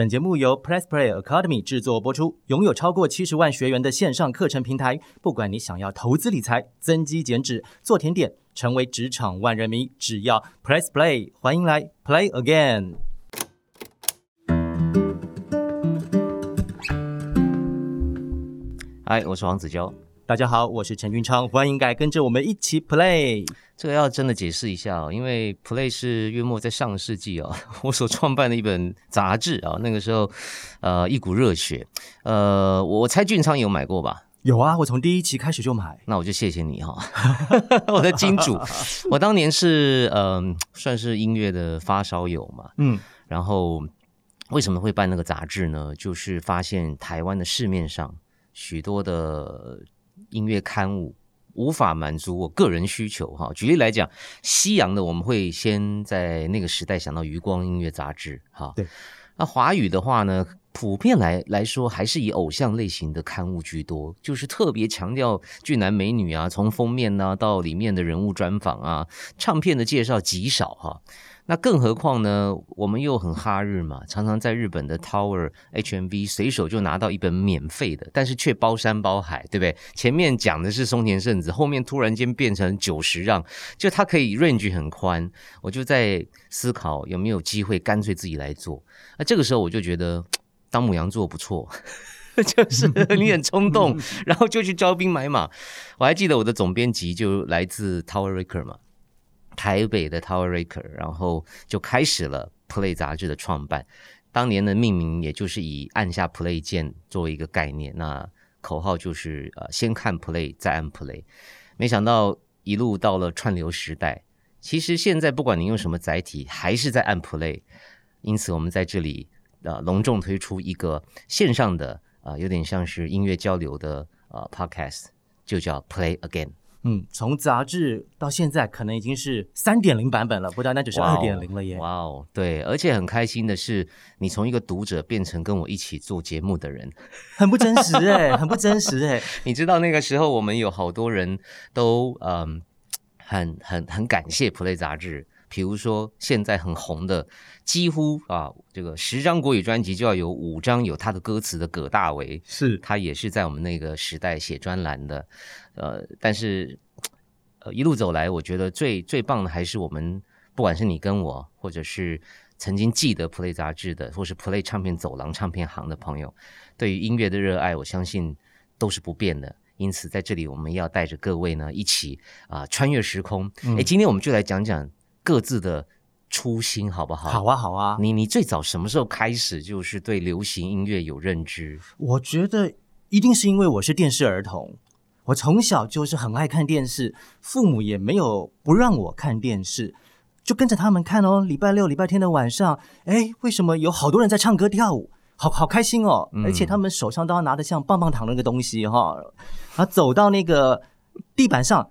本节目由 Press Play Academy 制作播出，拥有超过七十万学员的线上课程平台。不管你想要投资理财、增肌减脂、做甜点、成为职场万人迷，只要 Press Play，欢迎来 Play Again。嗨，我是黄子佼。大家好，我是陈俊昌，欢迎来跟着我们一起 Play。这个要真的解释一下哦，因为 Play 是月末在上个世纪哦，我所创办的一本杂志啊，那个时候呃一股热血，呃，我猜俊昌有买过吧？有啊，我从第一期开始就买。那我就谢谢你哈，我的金主。我当年是嗯，算是音乐的发烧友嘛，嗯，然后为什么会办那个杂志呢？就是发现台湾的市面上许多的。音乐刊物无法满足我个人需求哈。举例来讲，西洋的我们会先在那个时代想到余光音乐杂志哈。对，那华语的话呢，普遍来来说还是以偶像类型的刊物居多，就是特别强调俊男美女啊，从封面呢到里面的人物专访啊，唱片的介绍极少哈。那更何况呢？我们又很哈日嘛，常常在日本的 Tower HMV 随手就拿到一本免费的，但是却包山包海，对不对？前面讲的是松田圣子，后面突然间变成九十让，就它可以 range 很宽。我就在思考有没有机会干脆自己来做。那这个时候我就觉得当母羊座不错，就是你很冲动，然后就去招兵买马。我还记得我的总编辑就来自 Tower Record 嘛。台北的 Tower Record，然后就开始了 Play 杂志的创办。当年的命名也就是以按下 Play 键作为一个概念，那口号就是呃先看 Play 再按 Play。没想到一路到了串流时代，其实现在不管你用什么载体，还是在按 Play。因此我们在这里呃隆重推出一个线上的呃有点像是音乐交流的呃 Podcast，就叫 Play Again。嗯，从杂志到现在，可能已经是三点零版本了，不单单就是二点零了耶！哇哦，对，而且很开心的是，你从一个读者变成跟我一起做节目的人，很不真实哎，很不真实哎！你知道那个时候，我们有好多人都嗯，很很很感谢 Play 杂志。比如说，现在很红的，几乎啊，这个十张国语专辑就要有五张有他的歌词的葛大为，是他也是在我们那个时代写专栏的，呃，但是呃一路走来，我觉得最最棒的还是我们，不管是你跟我，或者是曾经记得 Play 杂志的，或是 Play 唱片走廊唱片行的朋友，对于音乐的热爱，我相信都是不变的。因此，在这里我们要带着各位呢一起啊穿越时空。哎，今天我们就来讲讲。各自的初心好不好？好啊，好啊。你你最早什么时候开始就是对流行音乐有认知？我觉得一定是因为我是电视儿童，我从小就是很爱看电视，父母也没有不让我看电视，就跟着他们看哦。礼拜六、礼拜天的晚上，哎，为什么有好多人在唱歌跳舞？好好开心哦！而且他们手上都要拿的像棒棒糖那个东西哈，然后走到那个地板上。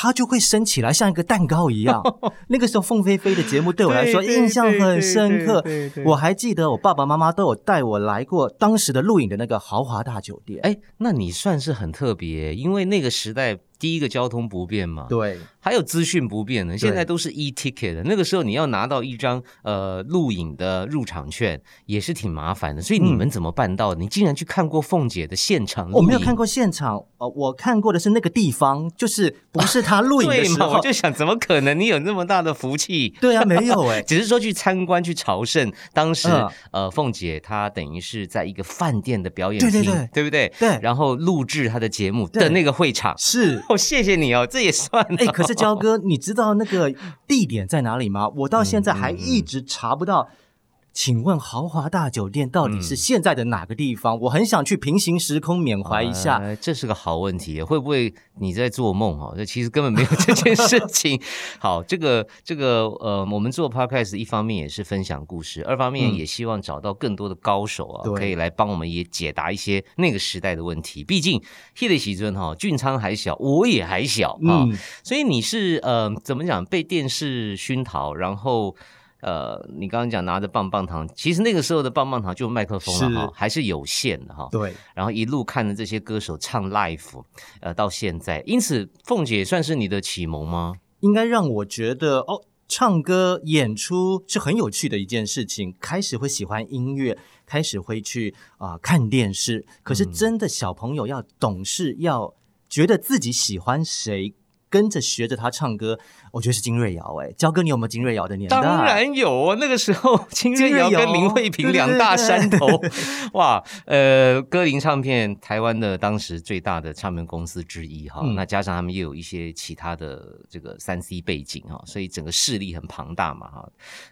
它就会升起来，像一个蛋糕一样。那个时候，凤飞飞的节目对我来说印象很深刻。我还记得我爸爸妈妈都有带我来过当时的录影的那个豪华大酒店。哎，那你算是很特别，因为那个时代。第一个交通不便嘛，对，还有资讯不便呢。现在都是 e ticket 的，那个时候你要拿到一张呃录影的入场券也是挺麻烦的。所以你们怎么办到？你竟然去看过凤姐的现场？我没有看过现场，呃，我看过的是那个地方，就是不是她录影的时候。我就想，怎么可能？你有那么大的福气？对啊，没有哎，只是说去参观去朝圣。当时呃，凤姐她等于是在一个饭店的表演厅，对不对？对，然后录制她的节目的那个会场是。哦，谢谢你哦，这也算。哎，可是焦哥，你知道那个地点在哪里吗？我到现在还一直查不到。请问豪华大酒店到底是现在的哪个地方？我很想去平行时空缅怀一下。这是个好问题，会不会你在做梦哦？这其实根本没有这件事情。好，这个这个呃，我们做 podcast 一方面也是分享故事，二方面也希望找到更多的高手啊，可以来帮我们也解答一些那个时代的问题。毕竟 He 的喜尊哈，俊昌还小，我也还小啊，所以你是呃，怎么讲被电视熏陶，然后。呃，你刚刚讲拿着棒棒糖，其实那个时候的棒棒糖就麦克风了哈，还是有限的哈。对，然后一路看着这些歌手唱 live，呃，到现在，因此凤姐算是你的启蒙吗？应该让我觉得哦，唱歌演出是很有趣的一件事情，开始会喜欢音乐，开始会去啊、看电视。可是真的小朋友要懂事，要觉得自己喜欢谁。跟着学着他唱歌，我觉得是金瑞瑶哎，焦哥，你有没有金瑞瑶的年代？当然有啊，那个时候金瑞瑶跟林慧萍两大山头，哇，呃，歌林唱片台湾的当时最大的唱片公司之一哈，嗯那加上他们又有一些其他的这个三 C 背景哈，所以整个势力很庞大嘛哈。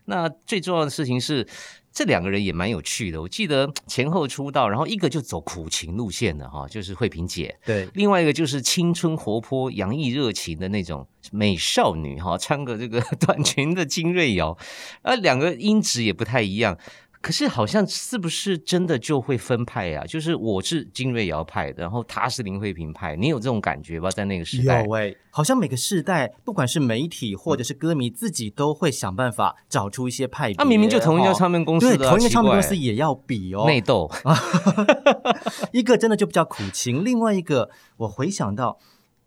那最重要的事情是。这两个人也蛮有趣的，我记得前后出道，然后一个就走苦情路线的哈，就是慧萍姐，对，另外一个就是青春活泼、洋溢热情的那种美少女哈，穿个这个 短裙的金瑞瑶，而，两个音质也不太一样。可是好像是不是真的就会分派呀、就是我是金瑞瑶派，然后他是林慧萍派，你有这种感觉吧？在那个时代，有哎、好像每个世代，不管是媒体或者是歌迷，自己都会想办法找出一些派别。啊，明明就同一家唱片片公司对，同一个唱片公司也要比哦。内斗，一个真的就比较苦情，另外一个我回想到，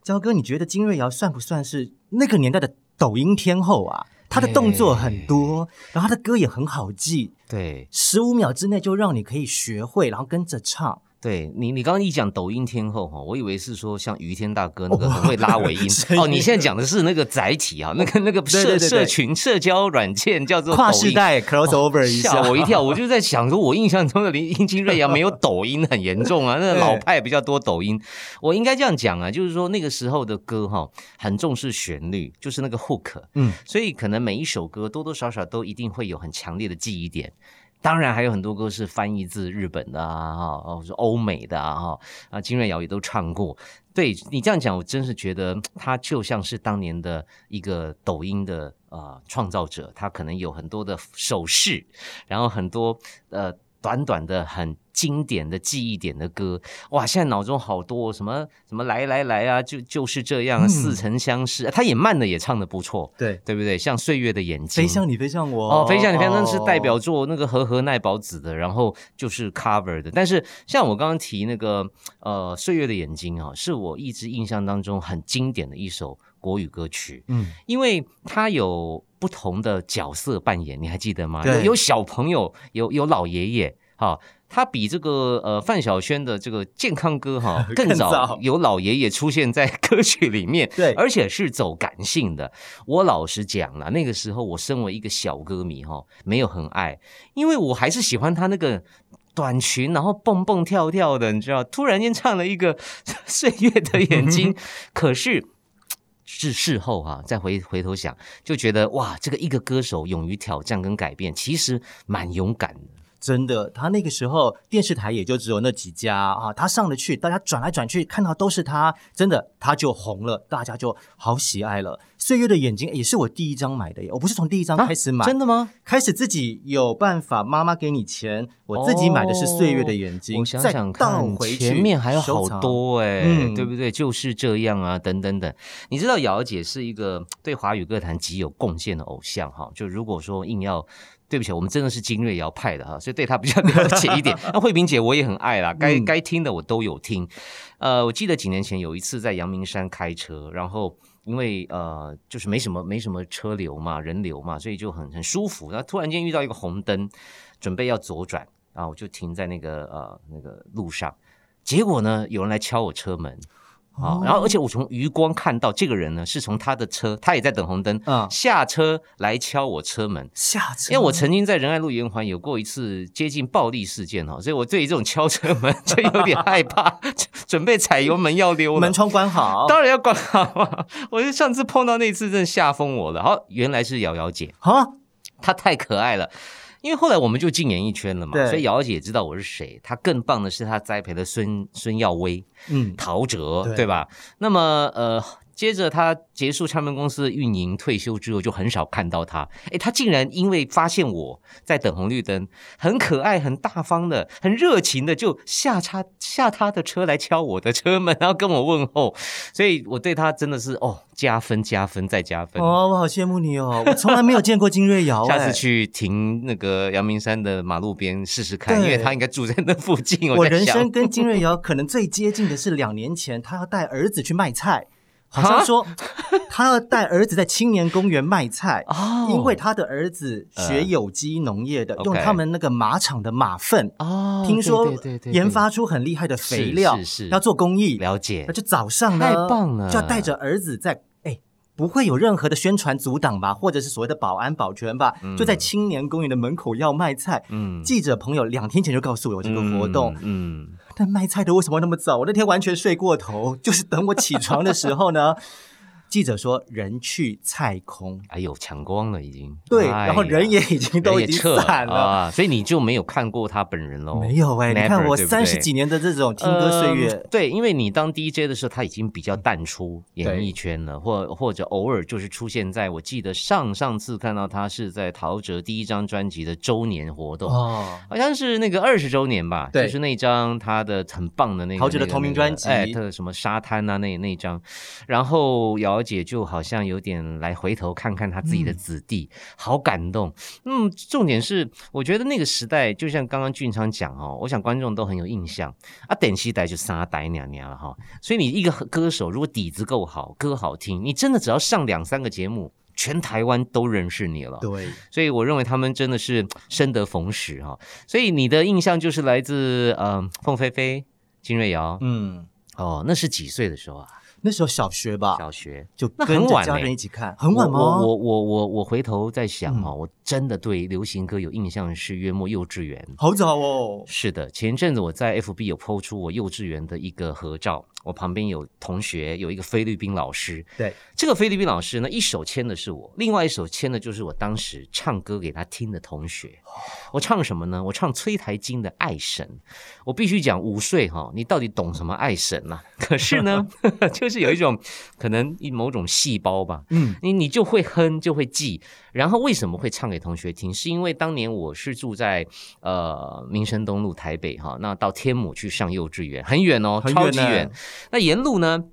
焦哥，你觉得金瑞瑶算不算是那个年代的抖音天后啊？她的动作很多，然后她的歌也很好记，对十五秒之内就让你可以学会，然后跟着唱。对，你你刚刚一讲抖音天后哈，我以为是说像于天大哥那个很会拉尾音 哦，你现在讲的是那个载体啊，那个那个社社群社交软件叫做跨。世代 crossover 一下，吓我一跳！我就在想说，我印象中的林林金瑞阳没有 抖音很严重啊，那对老派比较多抖音。我应该这样讲啊，就是说那个时候的歌哈，很重视旋律，就是那个 hook，嗯，所以可能每一首歌多多少少都一定会有很强烈的记忆点。当然还有很多歌是翻译自日本的啊，哈，或者欧美的啊，哈，啊，金瑞瑶也都唱过。对你这样讲，我真是觉得他就像是当年的一个抖音的呃创造者，他可能有很多的手势，然后很多呃短短的很经典的记忆点的歌，哇！现在脑中好多什么什么来来来啊，就就是这样，嗯似曾相识。他也慢的也唱的不错，对，对不对？像《岁月的眼睛》，飞向你，飞向我，哦，飞向你，飞向那是代表哦作那个和和奈保子的，然后就是 cover 的。但是像我刚刚提那个呃《岁月的眼睛》啊，是我一直印象当中很经典的一首国语歌曲，嗯，因为它有不同的角色扮演，你还记得吗？有有小朋友，有有老爷爷，哈、他比这个呃范晓萱的这个健康歌哈 更更早早有老爷爷出现在歌曲里面，对而且是走感性的。我老实讲了，那个时候我身为一个小歌迷哈，没有很爱，因为我还是喜欢他那个。短裙，然后蹦蹦跳跳的，你知道，突然间唱了一个 《岁月的眼睛》，可是是事后哈、再回回头想，就觉得哇，这个一个歌手勇于挑战跟改变，其实蛮勇敢的。真的，他那个时候电视台也就只有那几家啊，他上得去，大家转来转去看到都是他，真的他就红了，大家就好喜爱了。岁月的眼睛也是我第一张买的耶，我不是从第一张开始买，啊真的吗？开始自己有办法，妈妈给你钱，我自己买的是岁月的眼睛，哦我想想看，前面还有好。多哎、嗯对不对？就是这样啊，等等等。你知道瑶姐是一个对华语歌坛极有贡献的偶像哈。就如果说硬要。对不起，我们真的是金瑞瑶派的哈，所以对他比较了解一点。那慧萍姐我也很爱啦，该嗯该听的我都有听。呃，我记得几年前有一次在阳明山开车，然后因为呃就是没什么没什么车流嘛，人流嘛，所以就很很舒服。然后突然间遇到一个红灯，准备要左转，然后我就停在那个呃那个路上，结果呢有人来敲我车门。啊、哦然后而且我从余光看到这个人呢，是从他的车，他也在等红灯，嗯下车来敲我车门。下车，因为我曾经在仁爱路圆环有过一次接近暴力事件哈，所以我对于这种敲车门就有点害怕，准备踩油门要溜了门。窗关好，当然要关好啊！我就上次碰到那次，真的吓疯我了。好，原来是瑶瑶姐，啊，她太可爱了。因为后来我们就进演艺圈了嘛，所以瑶瑶姐也知道我是谁。她更棒的是，她栽培了孙孙耀威、嗯，陶喆，对对吧？那么呃，接着他结束唱片公司的运营，退休之后就很少看到他，哎，他竟然因为发现我在等红绿灯，很可爱、很大方的、很热情的，就下他下他的车来敲我的车门，然后跟我问候。所以我对他真的是哦加分、加分再加分。哦，我好羡慕你哦，我从来没有见过金瑞瑶，下哎次去停那个阳明山的马路边试试看，因对为他应该住在那附近。我人生跟金瑞瑶可能最接近的是两年前，他要带儿子去卖菜，好像说他要带儿子在青年公园卖菜，哦。因为他的儿子学有机农业的，呃用他们那个马场的马粪，哦听说研发出很厉害的肥料，要做公益。了解。那就早上呢，太棒了。就要带着儿子在哎。不会有任何的宣传阻挡吧，或者是所谓的保安保全吧？就在青年公园的门口要卖菜。嗯记者朋友两天前就告诉我有这个活动，嗯，嗯但卖菜的为什么那么早？我那天完全睡过头，就是等我起床的时候呢，记者说人去菜空，哎呦，抢光了已经。对，哎然后人也已经都已经撤散了。啊，所以你就没有看过他本人喽？没有哎、你 Never，看我三十几年的这种听歌岁月，嗯对，因为你当 DJ 的时候，他已经比较淡出演艺圈了，或或者偶尔就是出现在我记得上上次看到他是在陶喆第一张专辑的周年活动。哦，好像是那个二十周年吧，对。就是那张他的很棒的那个陶喆的同名专辑。那个哎，他的什么沙滩啊那那张，然后瑶姐就好像有点来回头看看她自己的子弟，好感动。嗯，重点是我觉得那个时代，就像刚刚俊昌讲哦，我想观众都很有印象啊，等西代就沙呆娘娘了哈，所以你一个歌手如果底子够好，歌好听，你真的只要上两三个节目。全台湾都认识你了，对，所以我认为他们真的是生得逢时哈。所以你的印象就是来自呃凤飞飞、金瑞瑶嗯，哦，那是几岁的时候啊？那时候小学吧，小学。就跟着家很晚欸人一起看，很晚吗？我我我我我回头在想啊哦，我真的对流行歌有印象是约莫幼稚园。好早哦，是的，前阵子我在 FB 有 PO 出我幼稚园的一个合照，我旁边有同学，有一个菲律宾老师。对，这个菲律宾老师呢，一手牵的是我，另外一手牵的就是我当时唱歌给他听的同学。我唱什么呢？我唱崔台金的《爱神》。我必须讲，五岁哈，你到底懂什么爱神呐、可是呢，就是有一种可能一某种细胞吧，嗯，你你就会哼，就会记。然后为什么会唱给同学听？是因为当年我是住在呃民生东路台北哈，那到天母去上幼稚园，很远哦，超级远。那沿路呢？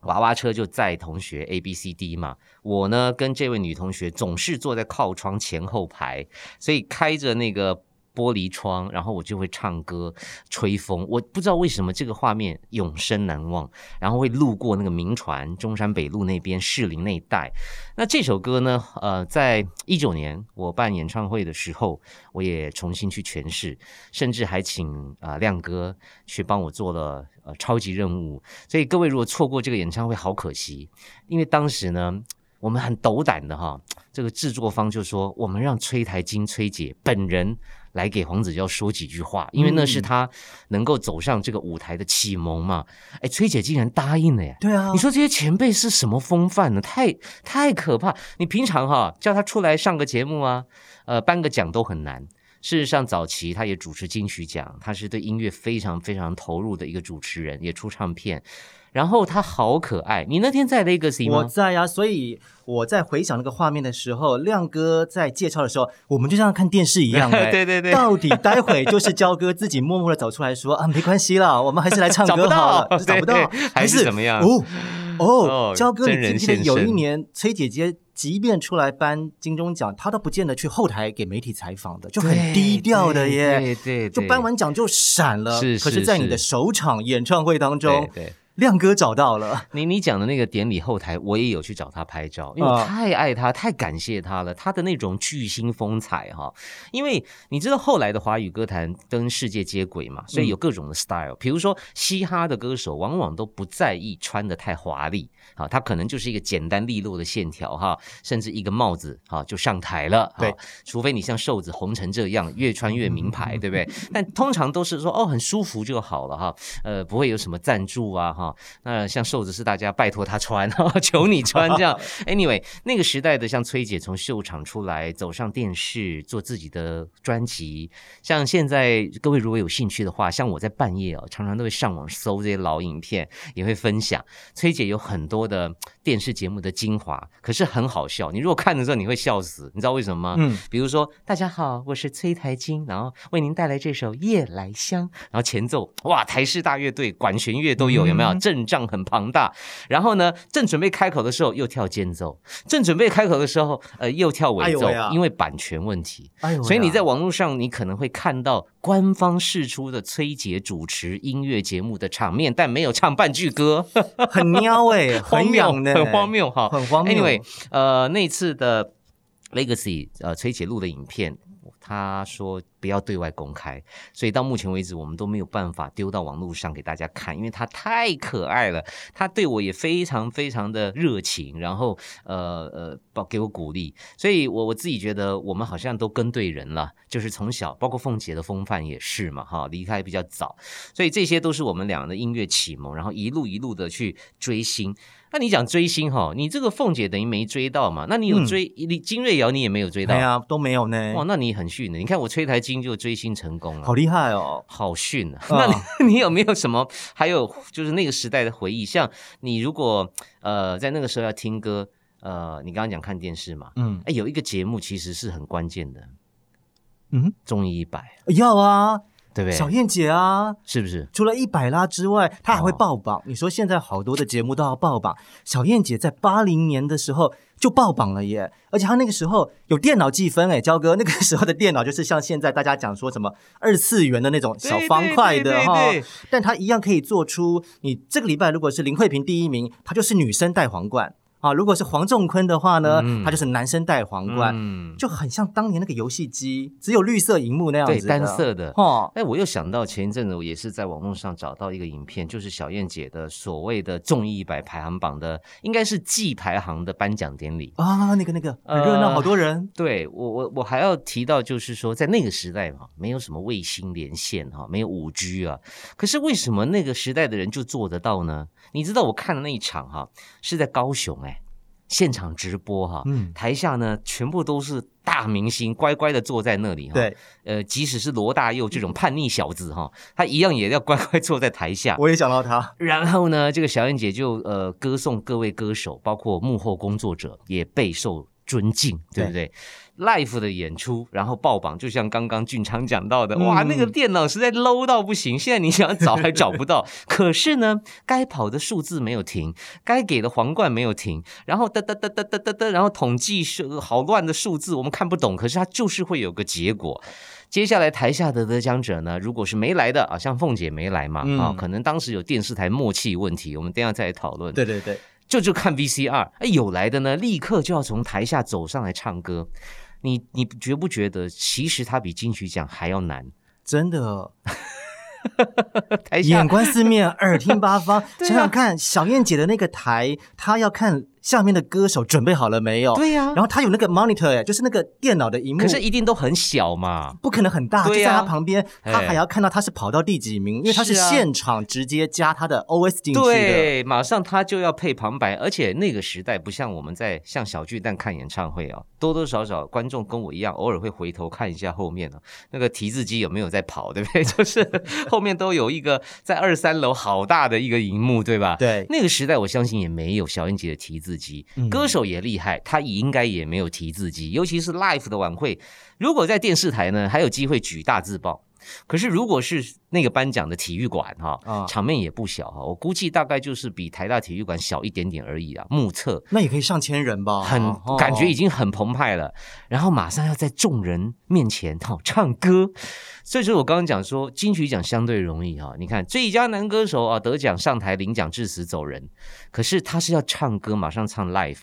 娃娃车就载同学 A、B、C、D 嘛，我呢跟这位女同学总是坐在靠窗前后排，所以开着那个玻璃窗，然后我就会唱歌、吹风。我不知道为什么这个画面永生难忘，然后会路过那个民船中山北路那边士林那一带。那这首歌呢，呃，在一九年我办演唱会的时候，我也重新去诠释，甚至还请啊、亮哥去帮我做了呃超级任务。所以各位如果错过这个演唱会，好可惜，因为当时呢。我们很斗胆的哈，这个制作方就说，我们让崔台金崔姐本人来给黄子佼说几句话，因为那是他能够走上这个舞台的启蒙嘛。哎，崔姐竟然答应了耶！对啊，你说这些前辈是什么风范呢？太太可怕！你平常哈叫他出来上个节目啊，呃，颁个奖都很难。事实上，早期他也主持金曲奖，他是对音乐非常非常投入的一个主持人，也出唱片。然后他好可爱。你那天在 Legacy 吗？我在呀、所以我在回想那个画面的时候，亮哥在介绍的时候，我们就像看电视一样、的 对对对到底待会就是焦哥自己默默的走出来说啊，没关系啦，我们还是来唱歌好了，到 找不到，还是怎么样哦哦哦，焦哥，你记不记得有一年崔姐姐即便出来颁金钟奖，她都不见得去后台给媒体采访的，就很低调的耶。对对，就颁完奖就闪了，是是可是，在你的首场演唱会当中对，对。亮哥找到了，你你讲的那个典礼后台，我也有去找他拍照，因为太爱他，太感谢他了，他的那种巨星风采哈。因为你知道后来的华语歌坛跟世界接轨嘛，所以有各种的 style。比如说嘻哈的歌手，往往都不在意穿的太华丽，啊，他可能就是一个简单利落的线条哈，甚至一个帽子啊就上台了。对哈，除非你像瘦子红成这样，越穿越名牌，对不对？但通常都是说哦很舒服就好了哈，呃不会有什么赞助啊哈。那像瘦子是大家拜托他穿，求你穿这样。Anyway，那个时代的像崔姐从秀场出来，走上电视，做自己的专辑。像现在各位如果有兴趣的话，像我在半夜哦，常常都会上网搜这些老影片，也会分享。崔姐有很多的电视节目的精华，可是很好笑。你如果看的时候，你会笑死，你知道为什么吗？嗯，比如说，大家好，我是崔台金，然后为您带来这首《夜来香》，然后前奏哇，台式大乐队、管弦乐都有，有没有？嗯阵仗很庞大。然后呢，正准备开口的时候又跳间奏，正准备开口的时候，呃，又跳尾奏，因为版权问题。哎呦所以你在网络上，你可能会看到官方释出的崔杰主持音乐节目的场面，但没有唱半句歌，很喵 哎、荒谬，很痒呢，很荒谬哈。很荒谬。Anyway，呃，那次的 Legacy 呃崔姐录的影片，他说不要对外公开，所以到目前为止我们都没有办法丢到网络上给大家看，因为他太可爱了，他对我也非常非常的热情，然后呃呃给我鼓励，所以我我自己觉得我们好像都跟对人了，就是从小包括凤姐的风范也是嘛哈，离开比较早，所以这些都是我们俩的音乐启蒙，然后一路一路的去追星。那你讲追星哈，你这个凤姐等于没追到嘛？那你有嗯追你金瑞瑶，你也没有追到对啊，都没有呢，哇，那你很逊的。你看我吹台金就追星成功了，好厉害哦。好逊啊！啊 那你你有没有什么？还有就是那个时代的回忆，像你如果呃在那个时候要听歌，呃，你刚刚讲看电视嘛，嗯哎，有一个节目其实是很关键的，嗯，综艺一百，要啊，对不对？小燕姐啊，是不是？除了一百拉之外，她还会哦爆榜。你说现在好多的节目都要爆榜，小燕姐在八零年的时候就爆榜了耶！而且她那个时候有电脑计分哎，焦哥，那个时候的电脑就是像现在大家讲说什么二次元的那种小方块的哈但她一样可以做出你这个礼拜如果是林慧萍第一名，她就是女生戴皇冠啊；如果是黄仲坤的话呢，嗯他就是男生戴皇冠。嗯，就很像当年那个游戏机，只有绿色荧幕那样对子的，单色的。哦，哎，我又想到前一阵子我也是在网络上找到一个影片，就是小燕姐的所谓的综艺一百排行榜的，应该是季排行的颁奖典礼。啊，那个那个很热闹，呃好多人。对我我我还要提到，就是说在那个时代嘛，没有什么卫星连线哈，没有五 G 啊。可是为什么那个时代的人就做得到呢？你知道我看的那一场哈，是在高雄哎、现场直播哈，嗯台下呢全部都是大明星，乖乖的坐在那里哈。对，呃，即使是罗大佑这种叛逆小子哈，他一样也要乖乖坐在台下。我也想到他。然后呢，这个小燕姐就呃歌颂各位歌手，包括幕后工作者也备受尊敬，对不对 l i f e 的演出，然后爆榜，就像刚刚俊昌讲到的，哇，嗯那个电脑实在 low 到不行，现在你想找还找不到。可是呢，该跑的数字没有停，该给的皇冠没有停，然后哒哒哒哒哒哒哒，然后统计是好乱的数字，我们看不懂，可是它就是会有个结果。接下来台下的得奖者呢，如果是没来的啊，像凤姐没来嘛，嗯啊，可能当时有电视台默契问题，我们等一下再来讨论。对对对，就就看 VCR，哎，有来的呢，立刻就要从台下走上来唱歌。你你觉不觉得，其实他比金曲奖还要难？真的 台下眼观四面，耳听八方。啊想想看，小燕姐的那个台，她要看下面的歌手准备好了没有？对呀、然后他有那个 monitor，哎，就是那个电脑的荧幕。可是一定都很小嘛。不可能很大，就在他旁边，他还要看到他是跑到第几名，因为他是现场直接加他的 OS 进去的。对，马上他就要配旁白，而且那个时代不像我们在像小巨蛋看演唱会啊，多多少少观众跟我一样，偶尔会回头看一下后面啊，那个提字机有没有在跑，对不对？就是后面都有一个在二三楼好大的一个荧幕，对吧？对那个时代我相信也没有小燕姐的提字机，嗯歌手也厉害，他应该也没有提字机，尤其是 live 的晚会，如果在电视台呢，还有机会举大字报。可是如果是那个颁奖的体育馆哈、啊场面也不小哈，我估计大概就是比台大体育馆小一点点而已啊。目测那也可以上千人吧？很、哦感觉已经很澎湃了，然后马上要在众人面前哈、唱歌，所以说我刚刚讲说金曲奖相对容易哈、你看最佳男歌手啊得奖上台领奖致辞走人，可是他是要唱歌，马上唱 live，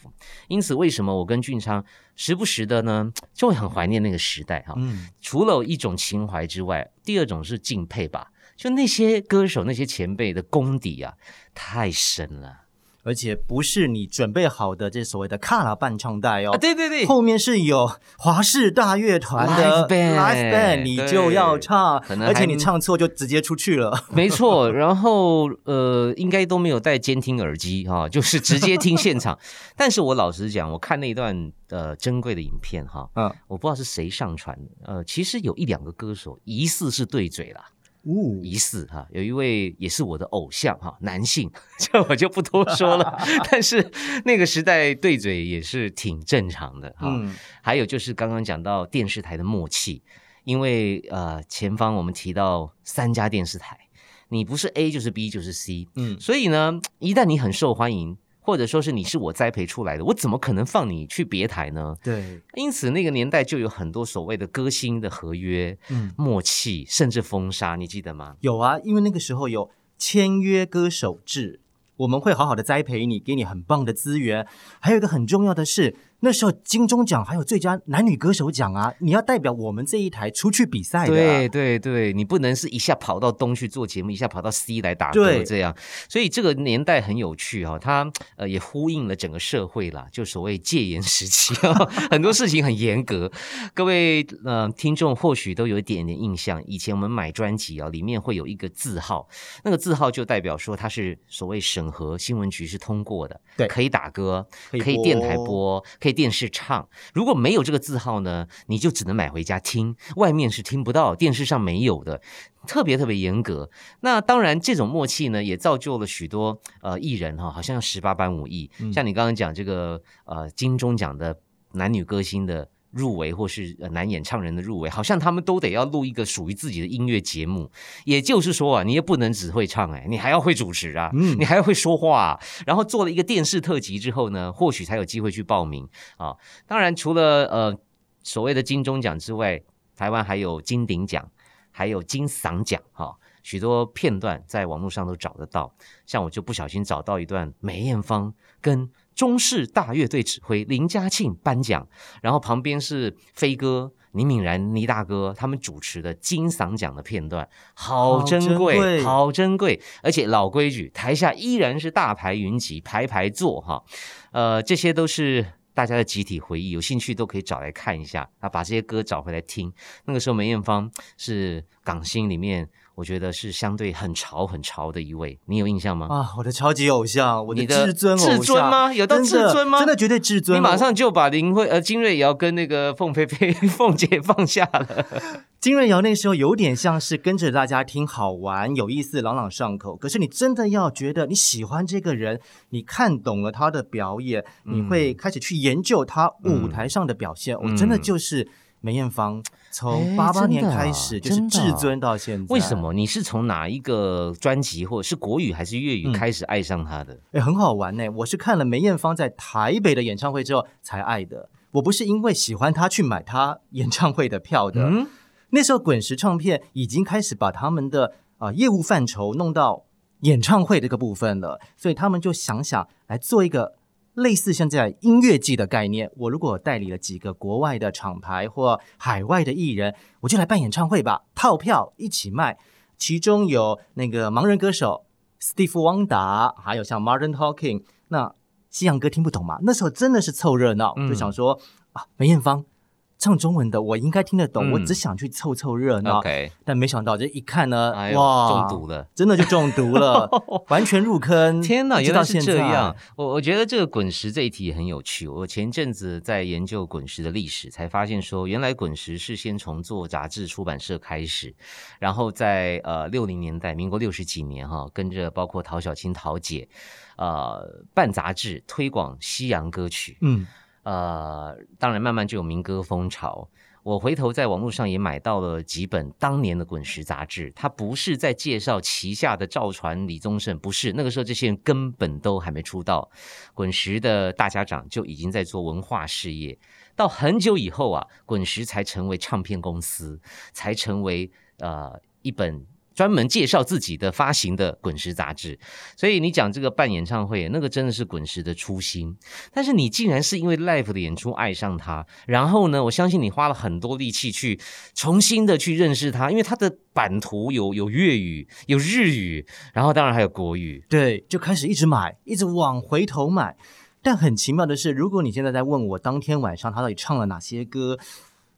因此为什么我跟俊昌时不时的呢就会很怀念那个时代哈、嗯，除了一种情怀之外，第二种是敬佩吧。就那些歌手、那些前辈的功底啊，太深了而且不是你准备好的这所谓的卡拉伴唱带哦啊！，对对对，后面是有华氏大乐团的 Live band，live band，你就要唱而且你唱错就直接出去了。没错。然后呃，应该都没有带监听耳机哈、就是直接听现场。但是我老实讲，我看那一段呃珍贵的影片哈、嗯，我不知道是谁上传的，呃，其实有一两个歌手疑似是对嘴啦。呜，疑似哈，有一位也是我的偶像哈，男性，这我就不多说了。但是那个时代对嘴也是挺正常的哈。嗯，还有就是刚刚讲到电视台的默契，因为呃前方我们提到三家电视台，你不是 A 就是 B 就是 C，嗯所以呢，一旦你很受欢迎。或或者说是你是我栽培出来的，我怎么可能放你去别台呢？对，因此那个年代就有很多所谓的歌星的合约、嗯，默契，甚至封杀，你记得吗？有啊，因为那个时候有签约歌手制，我们会好好的栽培你，给你很棒的资源。还有一个很重要的是，那时候金钟奖还有最佳男女歌手奖啊，你要代表我们这一台出去比赛的、对啊。对对，你不能是一下跑到东去做节目，一下跑到西来打歌这样。所以这个年代很有趣哈、哦，它呃也呼应了整个社会啦，就所谓戒严时期啊、很多事情很严格。各位呃听众或许都有一点点印象，以前我们买专辑啊，里面会有一个字号，那个字号就代表说它是所谓审核新闻局是通过的，对可以打歌，可以电台播播，可以电视唱。如果没有这个字号呢，你就只能买回家听，外面是听不到，电视上没有的。特别特别严格，那当然这种默契呢，也造就了许多呃艺人哈、好像十八般武艺。嗯像你刚刚讲这个呃金钟奖的男女歌星的入围，或是呃男演唱人的入围，好像他们都得要录一个属于自己的音乐节目。也就是说啊，你也不能只会唱哎，你还要会主持啊，嗯你还要会说话、啊。然后做了一个电视特辑之后呢，或许才有机会去报名啊。当然，除了呃所谓的金钟奖之外，台湾还有金鼎奖。还有金嗓奖哈、许多片段在网络上都找得到。像我就不小心找到一段梅艳芳跟中式大乐队指挥林嘉庆颁奖，然后旁边是飞哥。倪敏然、倪大哥他们主持的金嗓奖的片段，好好珍贵，珍贵好珍贵，而且老规矩，台下依然是大牌云集，排排坐哈，呃，这些都是大家的集体回忆，有兴趣都可以找来看一下啊，把这些歌找回来听。那个时候梅艳芳是港星里面，我觉得是相对很潮很潮的一位，你有印象吗？啊，我的超级偶像，我你的至尊偶像，至尊吗有到至尊吗真的绝对至尊。你马上就把林慧呃金瑞瑶跟那个凤飞飞 凤姐放下了，金瑞瑶那时候有点像是跟着大家听好玩、有意思、朗朗上口。可是你真的要觉得你喜欢这个人，你看懂了他的表演，你会开始去研究他舞台上的表现。我、嗯真的就是梅艳芳，从哎八八年开始就是至尊到现在。为什？么？你是从哪一个专辑或者是国语还是粤语嗯开始爱上他的？哎，很好玩呢。我是看了梅艳芳在台北的演唱会之后才爱的。我不是因为喜欢他去买他演唱会的票的。嗯，那时候滚石唱片已经开始把他们的啊、呃业务范畴弄到演唱会这个部分了，所以他们就想想来做一个类似现在音乐季的概念。我如果代理了几个国外的厂牌或海外的艺人，我就来办演唱会吧，套票一起卖。其中有那个盲人歌手 Steve 汪达，还有像 Martin Talking 那西洋歌听不懂嘛？那时候真的是凑热闹，嗯就想说啊，梅艳芳唱中文的，我应该听得懂，嗯我只想去凑凑热闹。OK，但没想到这一看呢，哎，哇，中毒了。真的就中毒了，完全入坑。天哪，原来是这样。我我觉得这个滚石这一题很有趣。我前阵子在研究滚石的历史，才发现说，原来滚石是先从做杂志出版社开始，然后在呃六零年代，民国六十几年哈，跟着包括陶小青陶姐，呃办杂志推广西洋歌曲。嗯，呃，当然慢慢就有民歌风潮。我回头在网络上也买到了几本当年的滚石杂志，它不是在介绍旗下的赵传、李宗盛，不是那个时候这些人根本都还没出道，滚石的大家长就已经在做文化事业。到很久以后啊，滚石才成为唱片公司，才成为呃一本专门介绍自己的发行的滚石杂志。所以你讲这个办演唱会，那个真的是滚石的初心。但是你竟然是因为 live 的演出爱上他，然后呢，我相信你花了很多力气去重新的去认识他，因为他的版图有有粤语、有日语，然后当然还有国语。对，就开始一直买，一直往回头买。但很奇妙的是，如果你现在在问我当天晚上他到底唱了哪些歌，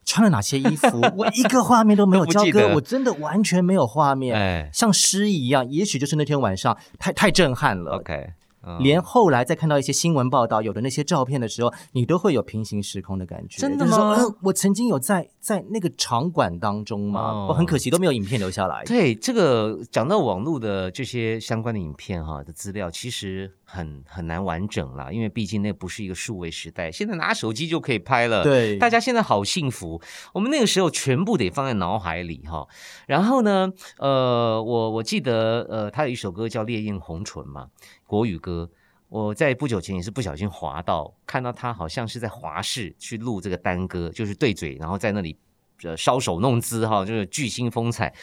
穿了哪些衣服，我一个画面都没有。焦都不记得哥，我真的完全没有画面，哎像诗一样。也许就是那天晚上太太震撼了。，OK，嗯连后来再看到一些新闻报道，有的那些照片的时候，你都会有平行时空的感觉。真的吗呃，我曾经有在在那个场馆当中嘛，哦我很可惜都没有影片留下来。对这个讲到网络的这些相关的影片哈的资料，其实很很难完整啦，因为毕竟那不是一个数位时代，现在拿手机就可以拍了。对大家现在好幸福。我们那个时候全部得放在脑海里哈。然后呢，呃，我我记得呃，他有一首歌叫《烈焰红唇》嘛，国语歌。我在不久前也是不小心滑到，看到他好像是在华视去录这个单歌，就是对嘴，然后在那里呃搔首弄姿哈，就是巨星风采。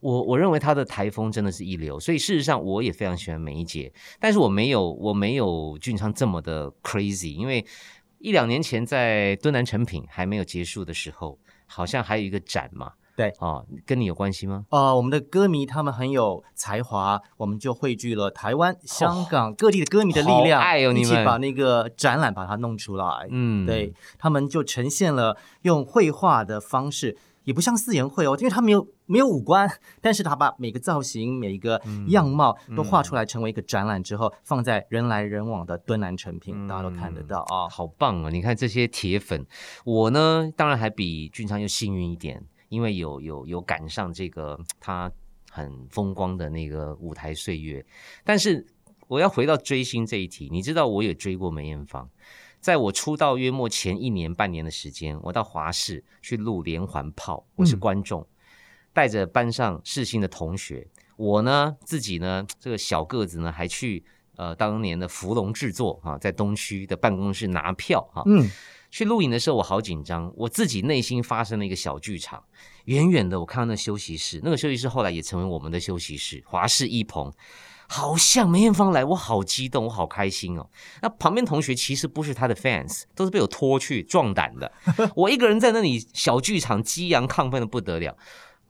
我我认为他的台风真的是一流，所以事实上我也非常喜欢梅姐，但是我没有我没有俊昌这么的 crazy，因为一两年前在敦南成品还没有结束的时候，好像还有一个展嘛，对啊，跟你有关系吗？呃，我们的歌迷他们很有才华，我们就汇聚了台湾、香港各地的歌迷的力量，好爱哦你们一起把那个展览把它弄出来。嗯，对他们就呈现了用绘画的方式，也不像四言会哦，因为他没有没有五官，但是他把每个造型、每一个样貌都画出来，成为一个展览之后，放在人来人往的敦南成品，大家都看得到啊。好棒啊！你看这些铁粉，我呢当然还比俊昌又幸运一点，因为有有有赶上这个他很风光的那个舞台岁月。但是我要回到追星这一题，你知道我也追过梅艳芳，在我出道约莫前一年半年的时间，我到华视去录连环炮，我是观众，带着班上世新的同学，我呢自己呢这个小个子呢还去。呃，当年的芙蓉制作啊，在东区的办公室拿票哈，嗯，去录影的时候我好紧张，我自己内心发生了一个小剧场。远远的我看到那休息室，那个休息室后来也成为我们的休息室，华氏一棚，好像梅艳芳来，我好激动，我好开心哦。那旁边同学其实不是他的 fans，都是被我拖去壮胆的。我一个人在那里小剧场激昂亢奋的不得了。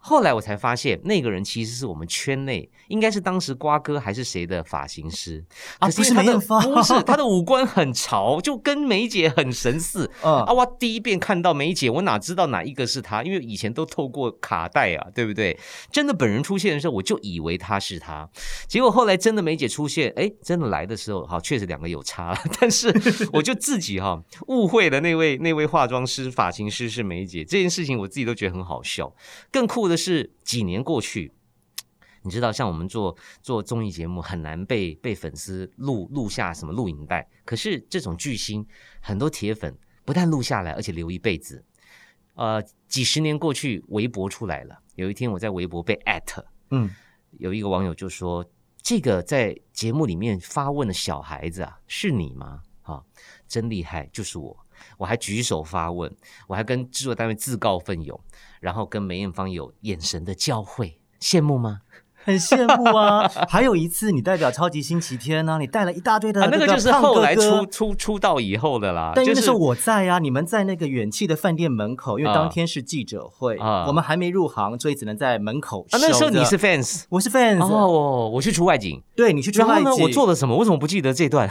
后来我才发现，那个人其实是我们圈内，应该是当时瓜哥还是谁的发型师啊，不是梅艳芳，不是他的五官很潮，就跟梅姐很神似。嗯啊，哇第一遍看到梅姐，我哪知道哪一个是她？因为以前都透过卡带啊，对不对？真的本人出现的时候，我就以为她是她。结果后来真的梅姐出现，哎，真的来的时候，好，确实两个有差，但是我就自己哈误会了那位那位化妆师、发型师是梅姐这件事情，我自己都觉得很好笑。更酷。的是几年过去，你知道，像我们做做综艺节目，很难被被粉丝录录下什么录影带。可是这种巨星，很多铁粉不但录下来，而且留一辈子。呃，几十年过去，微博出来了。有一天，我在微博被艾特，嗯，有一个网友就说：“这个在节目里面发问的小孩子啊，是你吗？”啊，真厉害，就是我。我还举手发问，我还跟制作单位自告奋勇，然后跟梅艳芳有眼神的交汇，羡慕吗？很羡慕啊！还有一次，你代表超级星期天呢，你带了一大堆的那个就是后来出出出道以后的啦。但那时候我在啊，你们在那个远气的饭店门口，因为当天是记者会，啊我们还没入行，所以只能在门口。啊，那时候你是 fans，我是 fans 哦，我去出外景，对你去出外景，我做了什么？我怎么不记得这段？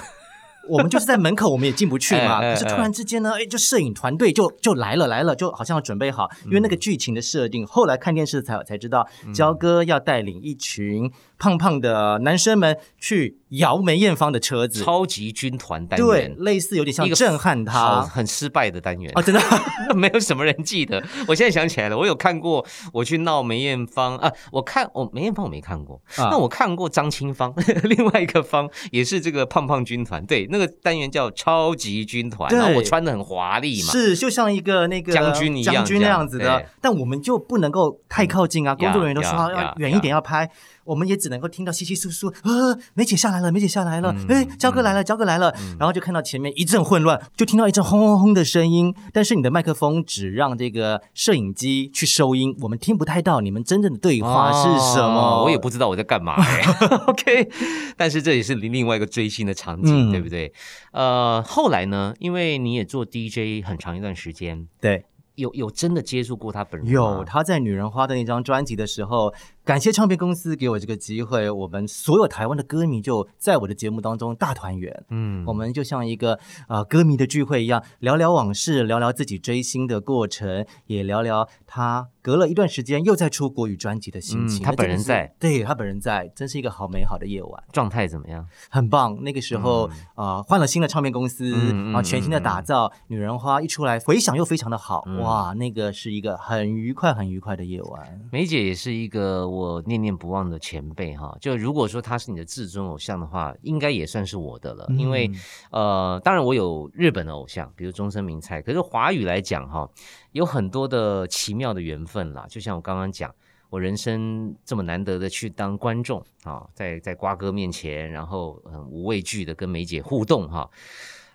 我们就是在门口，我们也进不去嘛。可是突然之间呢，哎，就摄影团队就就来了，来了，就好像要准备好，因为那个剧情的设定，后来看电视才才知道，焦哥要带领一群。胖胖的男生们去摇梅艳芳的车子，超级军团单元，对，类似有点像震撼他，很失败的单元。啊，真的？没有什么人记得。我现在想起来了，我有看过，我去闹梅艳芳啊，我看我梅艳芳我没看过，那我看过张清芳，另外一个芳也是这个胖胖军团，对，那个单元叫超级军团，然后我穿的很华丽嘛，是就像一个那个将军一样，将军那样子的，但我们就不能够太靠近啊，工作人员都说要远一点要拍。我们也只能够听到稀稀疏疏，呃，梅姐下来了，梅姐下来了，哎，焦哥来了，焦哥来了，然后就看到前面一阵混乱，就听到一阵轰轰轰的声音，但是你的麦克风只让这个摄影机去收音，我们听不太到你们真正的对话是什么，我也不知道我在干嘛。OK，但是这也是另外一个追星的场景，对不对？呃，后来呢，因为你也做 DJ 很长一段时间，对，有有真的接触过他本人，有他在《女人花》的那张专辑的时候。感谢唱片公司给我这个机会，我们所有台湾的歌迷就在我的节目当中大团圆。嗯，我们就像一个呃歌迷的聚会一样，聊聊往事，聊聊自己追星的过程，也聊聊他隔了一段时间又在出国语专辑的心情。他本人在，对他本人在，真是一个好美好的夜晚。状态怎么样？很棒。那个时候啊，换了新的唱片公司啊，全新的打造，《女人花》一出来，回响又非常的好。哇，那个是一个很愉快、很愉快的夜晚。梅姐也是一个。我念念不忘的前辈哈，就如果说他是你的至尊偶像的话，应该也算是我的了。因为呃，当然我有日本的偶像，比如中森明菜，可是华语来讲哈，有很多的奇妙的缘分啦。就像我刚刚讲，我人生这么难得的去当观众啊，在在瓜哥面前，然后很无畏惧的跟梅姐互动哈，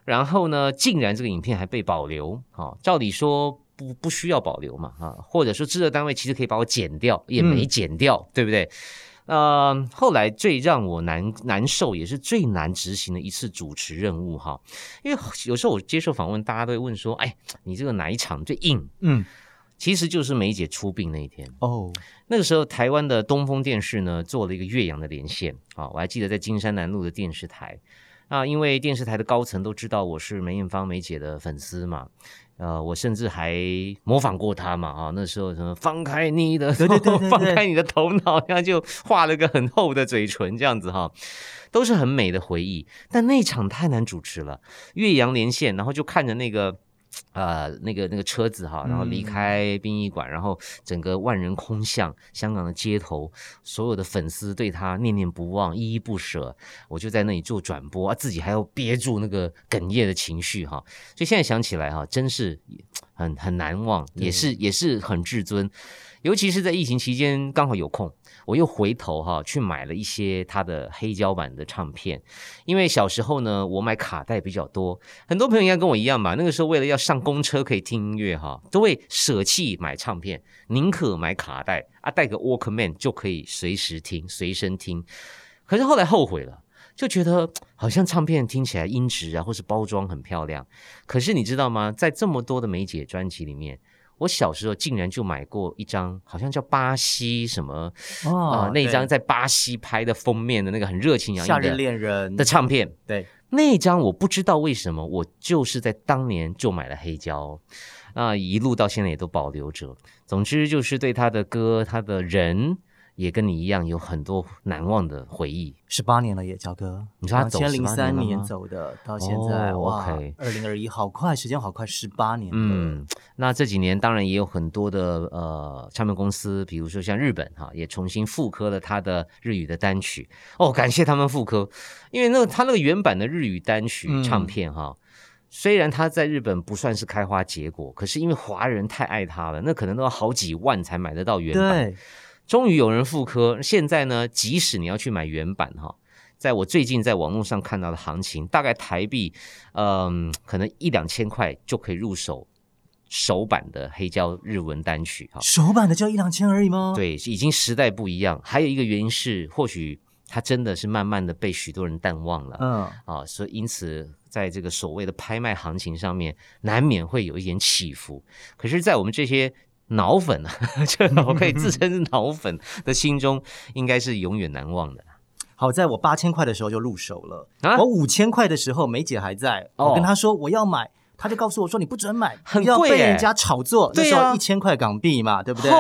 然后呢，竟然这个影片还被保留啊，照理说不不需要保留嘛啊，或者说制作单位其实可以把我剪掉，也没剪掉，对不对？呃，后来最让我难难受，也是最难执行的一次主持任务哈，因为有时候我接受访问，大家都会问说，哎，你这个哪一场最硬？嗯，其实就是梅姐出殡那一天哦。那个时候，台湾的东风电视呢做了一个岳阳的连线啊，我还记得在金山南路的电视台啊，因为电视台的高层都知道我是梅艳芳梅姐的粉丝嘛。呃，我甚至还模仿过他嘛啊，那时候什么放开你的，对对 对，放开你的头脑，然后就画了个很厚的嘴唇，这样子哈，都是很美的回忆。但那场太难主持了，岳阳连线，然后就看着那个。呃，那个那个车子哈，然后离开殡仪馆，然后整个万人空巷，香港的街头，所有的粉丝对他念念不忘，依依不舍。我就在那里做转播啊，自己还要憋住那个哽咽的情绪哈。所以现在想起来哈，真是很很难忘，也是也是很至尊。尤其是在疫情期间，刚好有空。我又回头哈去买了一些他的黑胶版的唱片，因为小时候呢，我买卡带比较多。很多朋友应该跟我一样吧，那个时候为了要上公车可以听音乐哈，都会舍弃买唱片，宁可买卡带啊，带个 Walkman 就可以随时听、随身听。可是后来后悔了，就觉得好像唱片听起来音质啊，或是包装很漂亮。可是你知道吗？在这么多的梅姐专辑里面。我小时候竟然就买过一张，好像叫巴西什么啊，那张在巴西拍的封面的那个很热情洋溢的《夏日恋人》的唱片。对，那张我不知道为什么，我就是在当年就买了黑胶，啊，一路到现在也都保留着。总之就是对他的歌，他的人。也跟你一样有很多难忘的回忆。十八年了，耶焦哥，你说他走零三年走的，到现在哇，二零二一好快，时间好快，十八年。嗯，那这几年当然也有很多的呃唱片公司，比如说像日本哈，也重新复刻了他的日语的单曲。哦，感谢他们复刻，因为那个他那个原版的日语单曲唱片哈，虽然他在日本不算是开花结果，可是因为华人太爱他了，那可能都要好几万才买得到原版。终于有人复刻，现在呢，即使你要去买原版哈，在我最近在网络上看到的行情，大概台币，嗯，可能一两千块就可以入手首版的黑胶日文单曲哈。首版的就一两千而已吗？对，已经时代不一样。还有一个原因是，或许它真的是慢慢的被许多人淡忘了，嗯，啊，所以因此在这个所谓的拍卖行情上面，难免会有一点起伏。可是，在我们这些脑粉啊，这我可以自称是脑粉的心中，应该是永远难忘的。好在我八千块的时候就入手了，我五千块的时候梅姐还在，我跟她说我要买，她就告诉我说你不准买，很贵，被人家炒作。那时候一千块港币嘛，对不对？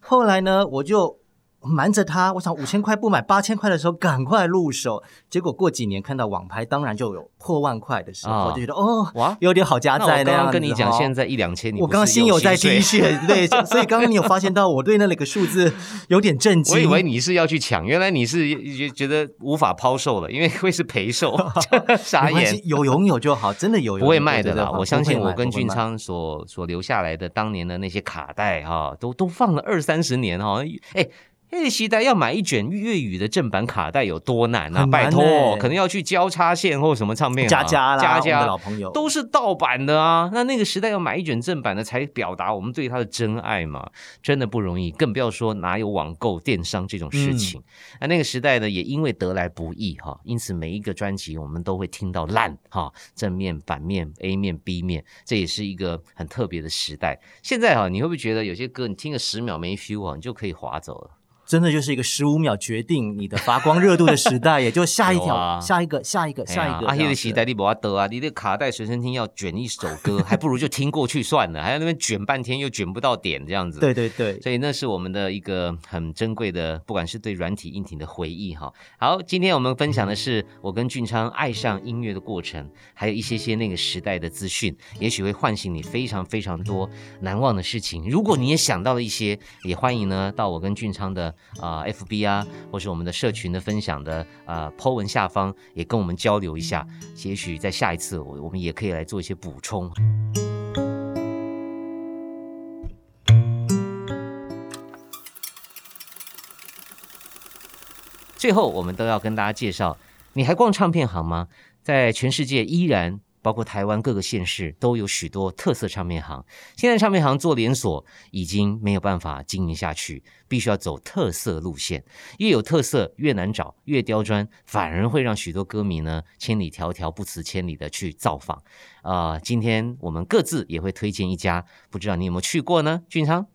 后来呢，我就。瞒着他，我想五千块不买，八千块的时候赶快入手。结果过几年看到网拍，当然就有破万块的时候，就觉得哦，哇，有点好加在那样跟你讲，现在一两千，我刚刚心有在滴血，对，所以刚刚你有发现到我对那里个数字有点震惊。我以为你是要去抢，原来你是觉觉得无法抛售了，因为会是赔售。傻眼，有拥有就好，真的有不会卖的啦。我相信我跟俊昌所所留下来的当年的那些卡带哈，都都放了二三十年哈，哎。那个时代要买一卷粤语的正版卡带有多难啊！拜托，可能要去交叉线或什么唱片家家家家老朋友都是盗版的啊！那那个时代要买一卷正版的，才表达我们对他的真爱嘛，真的不容易。更不要说哪有网购电商这种事情。那那个时代呢，也因为得来不易哈，因此每一个专辑我们都会听到烂哈，正面、反面、A 面、B 面，这也是一个很特别的时代。现在哈，你会不会觉得有些歌你听个十秒没 feel 啊，你就可以划走了？真的就是一个十五秒决定你的发光热度的时代，也就下一条、下一个、下一个、下一个。阿黑的时代你不要得啊！你的卡带随身听要卷一首歌，还不如就听过去算了，还要那边卷半天又卷不到点这样子。对对对，所以那是我们的一个很珍贵的，不管是对软体硬体的回忆哈。好，今天我们分享的是我跟俊昌爱上音乐的过程，还有一些些那个时代的资讯，也许会唤醒你非常非常多难忘的事情。如果你也想到了一些，也欢迎呢到我跟俊昌的。啊 fb 啊或是我们的社群的分享的啊 po 文下方也跟我们交流一下也许在下一次我我们也可以来做一些补充。最后我们都要跟大家介绍你还逛唱片行吗？在全世界依然包括台湾各个县市都有许多特色唱片行。现在唱片行做连锁已经没有办法经营下去，必须要走特色路线。越有特色越难找，越刁钻，反而会让许多歌迷呢千里迢迢不辞千里的去造访。啊，今天我们各自也会推荐一家，不知道你有没有去过呢？俊昌，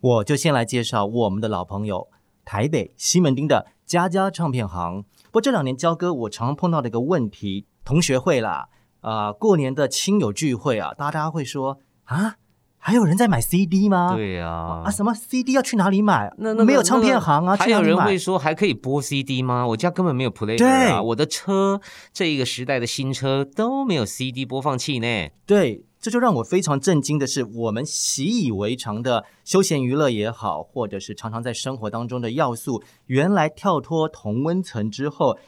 我就先来介绍我们的老朋友台北西门町的家家唱片行。不过这两年交歌我常碰到的一个问题，同学会啦。啊，过年的亲友聚会啊，大家会说啊，还有人在买 CD 吗？对呀，啊，什么 CD 要去哪里买？那没有唱片行啊？还有人会说还可以播 CD 吗？我家根本没有 player 啊，我的车这一个时代的新车都没有 CD 播放器呢。对，这就让我非常震惊的是，我们习以为常的休闲娱乐也好，或者是常常在生活当中的要素，原来跳脱同温层之后。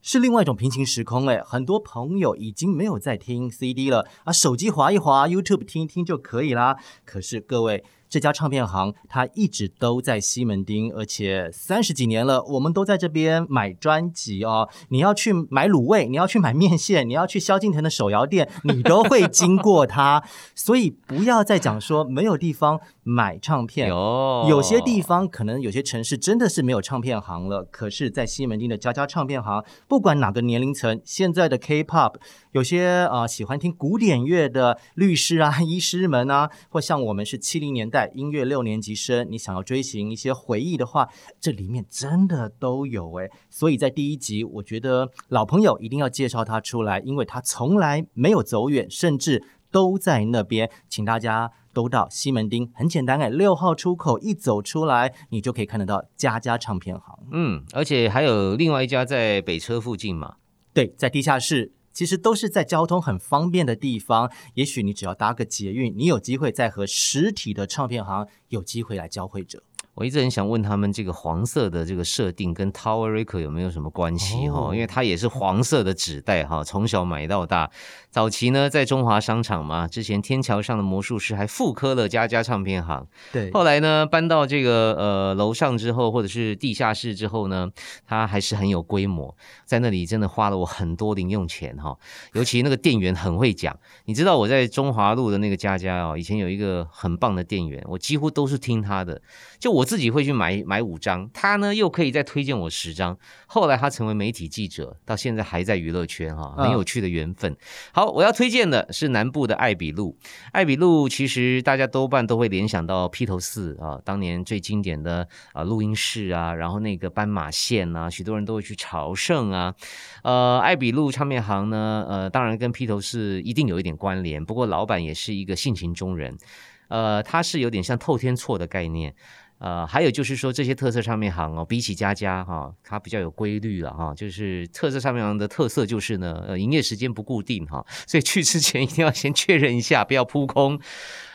是另外一种平行时空诶，很多朋友已经没有在听 CD 了啊，手机滑一滑，YouTube 听一听就可以啦。可是各位。这家唱片行，它一直都在西门町，而且三十几年了，我们都在这边买专辑哦。你要去买卤味，你要去买面线，你要去萧敬腾的手摇店，你都会经过它。所以不要再讲说没有地方买唱片。有有些地方可能有些城市真的是没有唱片行了，可是，在西门町的家家唱片行，不管哪个年龄层，现在的 K-pop，有些啊喜欢听古典乐的律师啊、医师们啊，或像我们是七零年代。在音乐六年级生，你想要追寻一些回忆的话，这里面真的都有诶。所以在第一集，我觉得老朋友一定要介绍他出来，因为他从来没有走远，甚至都在那边。请大家都到西门町，很简单哎，六号出口一走出来，你就可以看得到家家唱片行。嗯，而且还有另外一家在北车附近嘛？对，在地下室。其实都是在交通很方便的地方，也许你只要搭个捷运，你有机会再和实体的唱片行有机会来交汇着。我一直很想问他们，这个黄色的这个设定跟 Tower Record 有没有什么关系哈？因为它也是黄色的纸袋哈，从小买到大。早期呢，在中华商场嘛，之前天桥上的魔术师还复刻了家家唱片行。对，后来呢，搬到这个呃楼上之后，或者是地下室之后呢，它还是很有规模。在那里真的花了我很多零用钱哈，尤其那个店员很会讲。你知道我在中华路的那个家家哦，以前有一个很棒的店员，我几乎都是听他的。就我自己会去买买五张，他呢又可以再推荐我十张。后来他成为媒体记者，到现在还在娱乐圈哈，很有趣的缘分。好，我要推荐的是南部的艾比路。艾比路其实大家多半都会联想到披头四啊，当年最经典的啊录音室啊，然后那个斑马线啊，许多人都会去朝圣啊。呃，艾比路唱片行呢，呃，当然跟披头士一定有一点关联，不过老板也是一个性情中人，呃，他是有点像透天错的概念。呃，还有就是说，这些特色唱片行哦，比起家家哈，它比较有规律了哈。就是特色唱片行的特色就是呢，呃，营业时间不固定哈，所以去之前一定要先确认一下，不要扑空。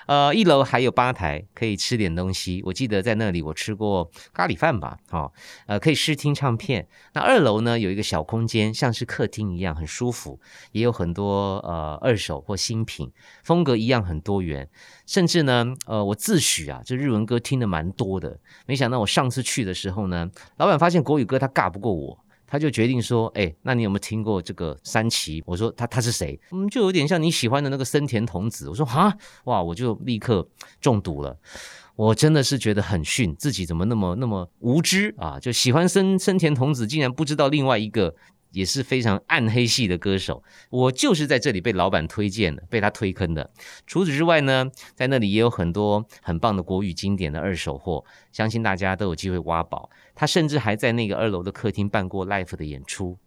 呃，一楼还有吧台，可以吃点东西。我记得在那里我吃过咖喱饭吧，哈，呃，可以试听唱片。那二楼呢，有一个小空间，像是客厅一样，很舒服，也有很多呃二手或新品，风格一样很多元。甚至呢，呃，我自诩啊，这日文歌听的蛮多的。没想到我上次去的时候呢，老板发现国语歌他尬不过我。他就决定说：“哎，那你有没有听过这个三崎？”我说：“他他是谁？”嗯，就有点像你喜欢的那个森田童子。我说：“啊，哇！”我就立刻中毒了。我真的是觉得很逊，自己怎么那么那么无知啊？就喜欢森森田童子，竟然不知道另外一个。也是非常暗黑系的歌手，我就是在这里被老板推荐的，被他推坑的。除此之外呢，在那里也有很多很棒的国语经典的二手货，相信大家都有机会挖宝。他甚至还在那个二楼的客厅办过 l i f e 的演出。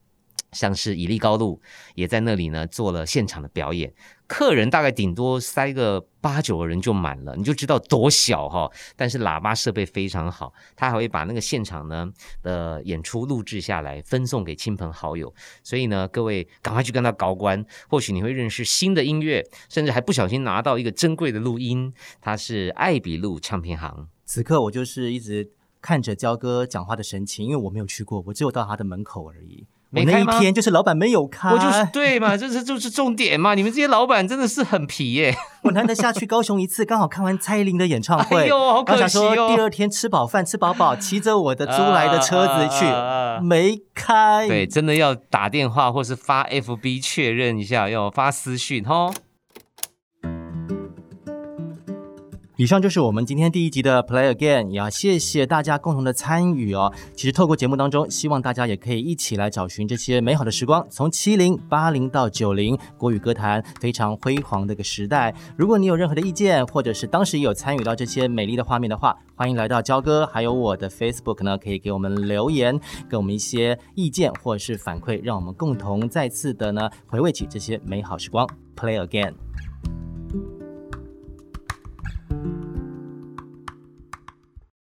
像是以利高路也在那里呢，做了现场的表演，客人大概顶多塞个八九个人就满了，你就知道多小哈。但是喇叭设备非常好，他还会把那个现场呢的演出录制下来，分送给亲朋好友。所以呢，各位赶快去跟他搞关，或许你会认识新的音乐，甚至还不小心拿到一个珍贵的录音。他是艾比路唱片行。此刻我就是一直看着焦哥讲话的神情，因为我没有去过，我只有到他的门口而已。我那一没开吗？天就是老板没有开，我就是对嘛，这是就是重点嘛。你们这些老板真的是很皮耶。我难得下去高雄一次，刚好看完蔡依林的演唱会，哎呦好可惜哦想说第二天吃饱饭吃饱饱，骑着我的租来的车子去，没开。对，真的要打电话或是发 FB 确认一下，要发私讯哦。以上就是我们今天第一集的 Play Again，也要谢谢大家共同的参与哦。其实透过节目当中，希望大家也可以一起来找寻这些美好的时光，从七零、八零到九零，国语歌坛非常辉煌的一个时代。如果你有任何的意见，或者是当时也有参与到这些美丽的画面的话，欢迎来到焦哥还有我的 Facebook 呢，可以给我们留言，给我们一些意见或者是反馈，让我们共同再次的呢回味起这些美好时光。Play Again。